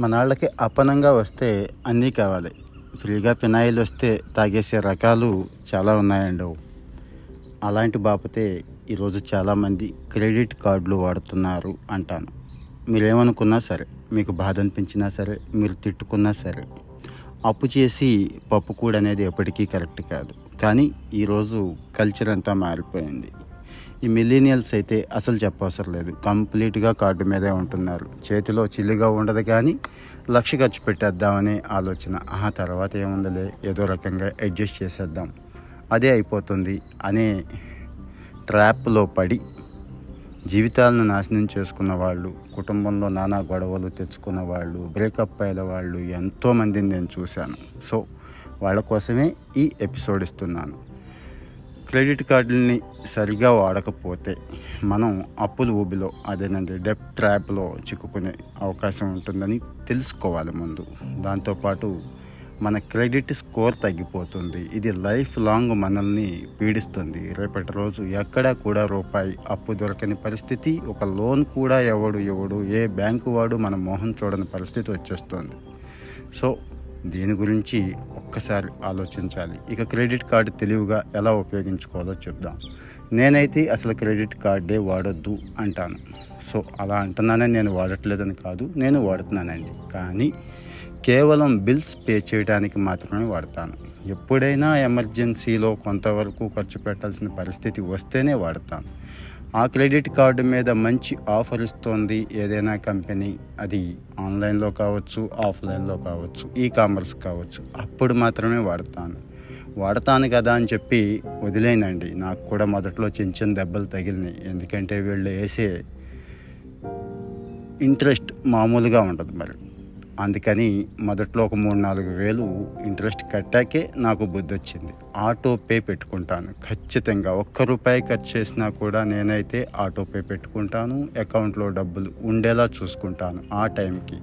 మన వాళ్ళకి అపనంగా వస్తే అన్నీ కావాలి. ఫ్రీగా ఫినాయిల్ వస్తే తాగేసే రకాలు చాలా ఉన్నాయండి. అలాంటి బాపతే ఈరోజు చాలామంది క్రెడిట్ కార్డులు వాడుతున్నారు అంటాను. మీరేమనుకున్నా సరే మీకు బాధ అనిపించినా సరే మీరు తిట్టుకున్నా సరే అప్పు చేసి పప్పు కూడా అనేది ఎప్పటికీ కరెక్ట్ కాదు. కానీ ఈరోజు కల్చర్ అంతా మారిపోయింది. ఈ మిలీనియల్స్ అయితే అసలు చెప్పవసరం లేదు. కంప్లీట్గా కార్డు మీదే ఉంటున్నారు. చేతిలో చిల్లిగా ఉండదు కానీ లక్ష ఖర్చు పెట్టేద్దామనే ఆలోచన. ఆ తర్వాత ఏముందలే? ఏదో రకంగా అడ్జస్ట్ చేసేద్దాం. అదే అయిపోతుంది అనే ట్రాప్లో పడి జీవితాలను నాశనం చేసుకున్న వాళ్ళు కుటుంబంలో నానా గొడవలు తెచ్చుకున్న వాళ్ళు బ్రేకప్ అయిన వాళ్ళు ఎంతోమందిని నేను చూశాను. సో వాళ్ళ కోసమే ఈ ఎపిసోడ్ ఇస్తున్నాను. క్రెడిట్ కార్డుల్ని సరిగా వాడకపోతే మనం అప్పుల ఊబిలో అదేనండి డెప్ ట్రాప్లో చిక్కుకునే అవకాశం ఉంటుందని తెలుసుకోవాలి ముందు. దాంతోపాటు మన క్రెడిట్ స్కోర్ తగ్గిపోతుంది. ఇది లైఫ్ లాంగ్ మనల్ని పీడిస్తుంది. రేపటి రోజు ఎక్కడా కూడా రూపాయి అప్పు దొరకని పరిస్థితి ఒక లోన్ కూడా ఎవడు ఎవడు ఏ బ్యాంకు వాడు మన మోహం చూడని పరిస్థితి వచ్చేస్తుంది. సో దీని గురించి ఒక్కసారి ఆలోచించాలి. ఇక క్రెడిట్ కార్డు తెలివిగా ఎలా ఉపయోగించుకోవాలో చెప్దాం. నేనైతే అసలు క్రెడిట్ కార్డే వాడొద్దు అంటాను. సో అలా అంటున్నానని నేను వాడట్లేదని కాదు నేను వాడుతున్నానండి. కానీ కేవలం బిల్స్ పే చేయడానికి మాత్రమే వాడతాను. ఎప్పుడైనా ఎమర్జెన్సీలో కొంతవరకు ఖర్చు పెట్టాల్సిన పరిస్థితి వస్తేనే వాడతాను. ఆ క్రెడిట్ కార్డు మీద మంచి ఆఫర్ ఇస్తోంది ఏదైనా కంపెనీ. అది ఆన్లైన్లో కావచ్చు ఆఫ్లైన్లో కావచ్చు ఈ కామర్స్ కావచ్చు. అప్పుడు మాత్రమే వాడతాను. వాడతాను కదా అని చెప్పి వదిలేనండి. నాకు కూడా మొదట్లో చిన్న చిన్న దెబ్బలు తగిలినాయి. ఎందుకంటే వీళ్ళు వేసే ఇంట్రెస్ట్ మామూలుగా ఉండదు మరి. అందుకని మొదట్లో ఒక మూడు నాలుగు వేలు ఇంట్రెస్ట్ కట్టాకే నాకు బుద్ధి వచ్చింది ఆటో పే పెట్టుకుంటాను. ఖచ్చితంగా ఒక్క రూపాయి ఖర్చు చేసినా కూడా నేనైతే ఆటో పే పెట్టుకుంటాను. అకౌంట్లో డబ్బులు ఉండేలా చూసుకుంటాను ఆ టైంకి.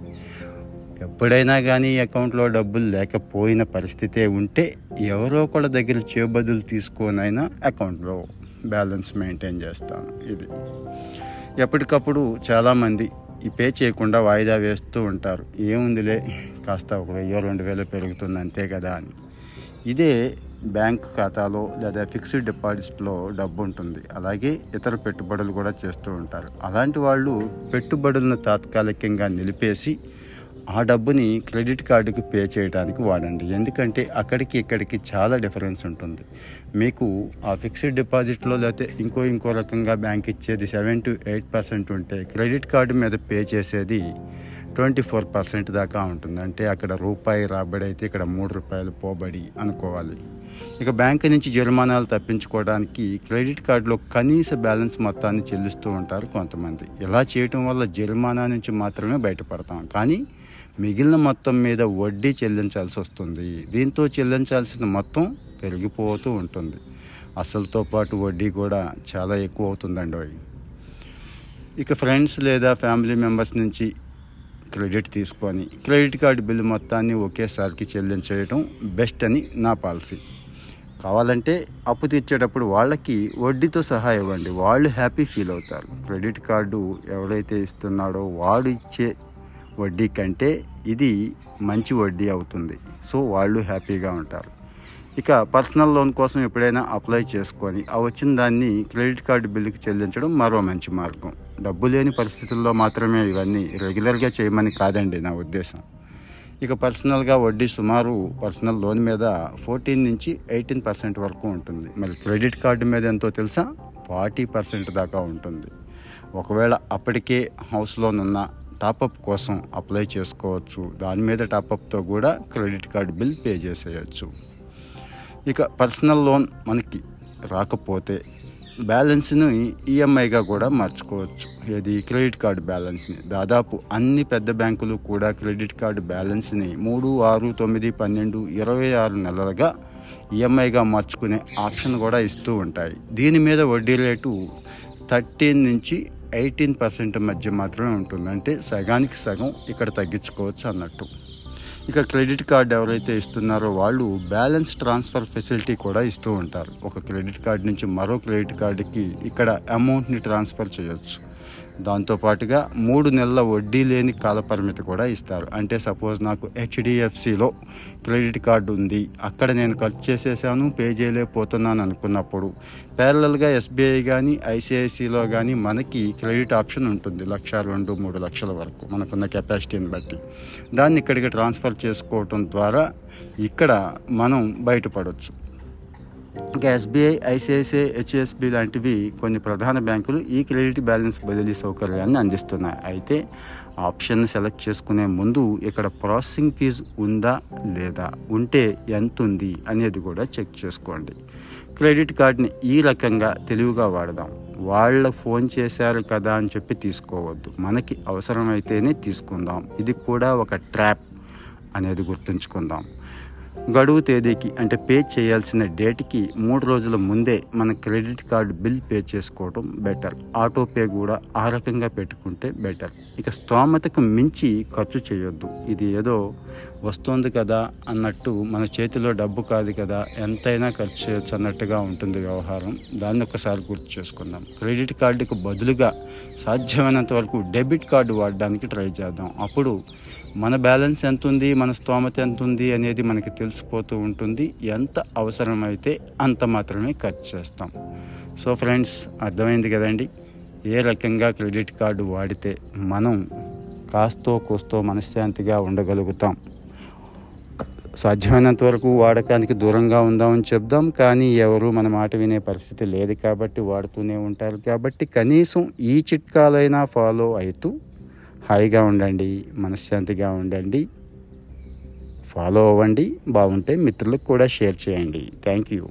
ఎప్పుడైనా కానీ అకౌంట్లో డబ్బులు లేకపోయిన పరిస్థితే ఉంటే ఎవరో ఒకళ్ళ దగ్గర చేబదులు తీసుకోనైనా అకౌంట్లో బ్యాలెన్స్ మెయింటైన్ చేస్తాను. ఇది. ఎప్పటికప్పుడు చాలామంది ఈ పే చేయకుండా వాయిదా వేస్తూ ఉంటారు. ఏముందిలే కాస్త ఒక వెయ్యో రెండు వేలు పెరుగుతుంది అంతే కదా అని. ఇదే బ్యాంక్ ఖాతాలో లేదా ఫిక్స్డ్ డిపాజిట్లో డబ్బు ఉంటుంది. అలాగే ఇతర పెట్టుబడులు కూడా చేస్తూ ఉంటారు. అలాంటి వాళ్ళు పెట్టుబడులను తాత్కాలికంగా నిలిపేసి ఆ డబ్బుని క్రెడిట్ కార్డుకి పే చేయడానికి వాడండి. ఎందుకంటే అక్కడికి ఇక్కడికి చాలా డిఫరెన్స్ ఉంటుంది. మీకు ఆ ఫిక్స్డ్ డిపాజిట్లో లేకపోతే ఇంకో ఇంకో రకంగా బ్యాంక్ ఇచ్చేది సెవెన్ టు ఎయిట్ పర్సెంట్ ఉంటే క్రెడిట్ కార్డు మీద పే చేసేది ట్వంటీ ఫోర్ పర్సెంట్ దాకా ఉంటుంది. అంటే అక్కడ రూపాయి రాబడి అయితే ఇక్కడ మూడు రూపాయలు పోబడి అనుకోవాలి. ఇక బ్యాంక్ నుంచి జరిమానాలు తప్పించుకోవడానికి క్రెడిట్ కార్డులో కనీస బ్యాలెన్స్ మొత్తాన్ని చెల్లిస్తూ ఉంటారు కొంతమంది. ఇలా చేయటం వల్ల జరిమానా నుంచి మాత్రమే బయటపడతాం. కానీ మిగిలిన మొత్తం మీద వడ్డీ చెల్లించాల్సి వస్తుంది. దీంతో చెల్లించాల్సిన మొత్తం పెరిగిపోతూ ఉంటుంది. అసలుతో పాటు వడ్డీ కూడా చాలా ఎక్కువ అవుతుందండి ఇక ఫ్రెండ్స్ లేదా ఫ్యామిలీ మెంబర్స్ నుంచి క్రెడిట్ తీసుకొని క్రెడిట్ కార్డు బిల్లు మొత్తాన్ని ఒకేసారికి చెల్లించేయడం బెస్ట్ అని నా పాలసీ. కావాలంటే అప్పు తీర్చేటప్పుడు వాళ్ళకి వడ్డీతో సహా ఇవ్వండి. వాళ్ళు హ్యాపీ ఫీల్ అవుతారు. క్రెడిట్ కార్డు ఎవరైతే ఇస్తున్నాడో వాడు ఇచ్చే వడ్డీ కంటే ఇది మంచి వడ్డీ అవుతుంది. సో వాళ్ళు హ్యాపీగా ఉంటారు. ఇక పర్సనల్ లోన్ కోసం ఎప్పుడైనా అప్లై చేసుకొని ఆ వచ్చిన దాన్ని క్రెడిట్ కార్డు బిల్లుకి చెల్లించడం మరో మంచి మార్గం. డబ్బు లేని పరిస్థితుల్లో మాత్రమే ఇవన్నీ రెగ్యులర్గా చేయమని కాదండి నా ఉద్దేశం. ఇక పర్సనల్గా వడ్డీ సుమారు పర్సనల్ లోన్ మీద ఫోర్టీన్ నుంచి ఎయిటీన్ పర్సెంట్ వరకు ఉంటుంది. మరి క్రెడిట్ కార్డు మీద ఎంతో తెలుసా? ఫార్టీ పర్సెంట్ దాకా ఉంటుంది. ఒకవేళ అప్పటికే హౌస్ లోన్ ఉన్నా టాపప్ కోసం అప్లై చేసుకోవచ్చు. దాని మీద టాపప్తో కూడా క్రెడిట్ కార్డు బిల్ పే చేసేయచ్చు. ఇక పర్సనల్ లోన్ మనకి రాకపోతే బ్యాలెన్స్ని ఈఎంఐగా కూడా మార్చుకోవచ్చు. ఇది క్రెడిట్ కార్డు బ్యాలెన్స్ని. దాదాపు అన్ని పెద్ద బ్యాంకులు కూడా క్రెడిట్ కార్డు బ్యాలెన్స్ని మూడు ఆరు తొమ్మిది పన్నెండు ఇరవై ఆరు నెలలుగా ఈఎంఐగా మార్చుకునే ఆప్షన్ కూడా ఇస్తూ ఉంటాయి. దీని మీద వడ్డీ రేటు థర్టీన్ నుంచి ఎయిటీన్ పర్సెంట్ మధ్య మాత్రమే ఉంటుంది. అంటే సగానికి సగం ఇక్కడ తగ్గించుకోవచ్చు అన్నట్టు. ఇక క్రెడిట్ కార్డు ఎవరైతే ఇస్తున్నారో వాళ్ళు బ్యాలెన్స్ ట్రాన్స్ఫర్ ఫెసిలిటీ కూడా ఇస్తూ ఉంటారు. ఒక క్రెడిట్ కార్డు నుంచి మరో క్రెడిట్ కార్డుకి ఇక్కడ అమౌంట్ని ట్రాన్స్ఫర్ చేయొచ్చు. దాంతోపాటుగా మూడు నెలల వడ్డీ లేని కాల పరిమితి కూడా ఇస్తారు. అంటే సపోజ్ నాకు హెచ్డిఎఫ్సిలో క్రెడిట్ కార్డు ఉంది. అక్కడ నేను ఖర్చు చేసేసాను పే చేయలేకపోతున్నాను అనుకున్నప్పుడు ప్యారలల్గా ఎస్బీఐ కానీ ఐసిఐసిలో కానీ మనకి క్రెడిట్ ఆప్షన్ ఉంటుంది. లక్ష రెండు మూడు లక్షల వరకు మనకున్న కెపాసిటీని బట్టి. దాన్ని ఇక్కడికి ట్రాన్స్ఫర్ చేసుకోవటం ద్వారా ఇక్కడ మనం బయటపడవచ్చు ఇంకా ఎస్బీఐ ఐసిఐసిఐ హెచ్ఎస్బి లాంటివి కొన్ని ప్రధాన బ్యాంకులు ఈ క్రెడిట్ బ్యాలెన్స్ బదిలీ సౌకర్యాన్ని అందిస్తున్నాయి. అయితే ఆప్షన్ సెలెక్ట్ చేసుకునే ముందు ఇక్కడ ప్రాసెసింగ్ ఫీజు ఉందా లేదా ఉంటే ఎంత ఉంది అనేది కూడా చెక్ చేసుకోండి. క్రెడిట్ కార్డ్ని ఈ రకంగా తెలివిగా వాడదాం. వాళ్ళ ఫోన్ చేశారు కదా అని చెప్పి తీసుకోవద్దు. మనకి అవసరమైతేనే తీసుకుందాం. ఇది కూడా ఒక ట్రాప్ అనేది గుర్తుంచుకుందాం. గడువు తేదీకి అంటే పే చేయాల్సిన డేట్కి మూడు రోజుల ముందే మన క్రెడిట్ కార్డు బిల్ పే చేసుకోవడం బెటర్. ఆటో పే కూడా ఆ రకంగా పెట్టుకుంటే బెటర్. ఇక స్తోమతకు మించి ఖర్చు చేయొద్దు. ఇది ఏదో వస్తుంది కదా అన్నట్టు మన చేతిలో డబ్బు కాదు కదా ఎంతైనా ఖర్చు చేయొచ్చు అన్నట్టుగా ఉంటుంది వ్యవహారం. దాన్ని ఒకసారి గుర్తు చేసుకుందాం. క్రెడిట్ కార్డుకు బదులుగా సాధ్యమైనంత వరకు డెబిట్ కార్డు వాడడానికి ట్రై చేద్దాం. అప్పుడు మన బ్యాలెన్స్ ఎంత ఉంది మన స్తోమత ఎంత ఉంది అనేది మనకి తెలిసిపోతూ ఉంటుంది. ఎంత అవసరమైతే అంత మాత్రమే ఖర్చు చేస్తాం. సో ఫ్రెండ్స్ అర్థమైంది కదండి? ఏ రకంగా క్రెడిట్ కార్డు వాడితే మనం కాస్తో కోస్తో మనశ్శాంతిగా ఉండగలుగుతాం. సాధ్యమైనంత వరకు వాడకానికి దూరంగా ఉందామని చెప్దాం. కానీ ఎవరు మన మాట వినే పరిస్థితి లేదు కాబట్టి వాడుతూనే ఉంటారు. కాబట్టి కనీసం ఈ చిట్కాలైనా ఫాలో అవుతూ హాయిగా ఉండండి మనశ్శాంతిగా ఉండండి. ఫాలో అవ్వండి బాగుంటే మిత్రులకు కూడా షేర్ చేయండి. Thank you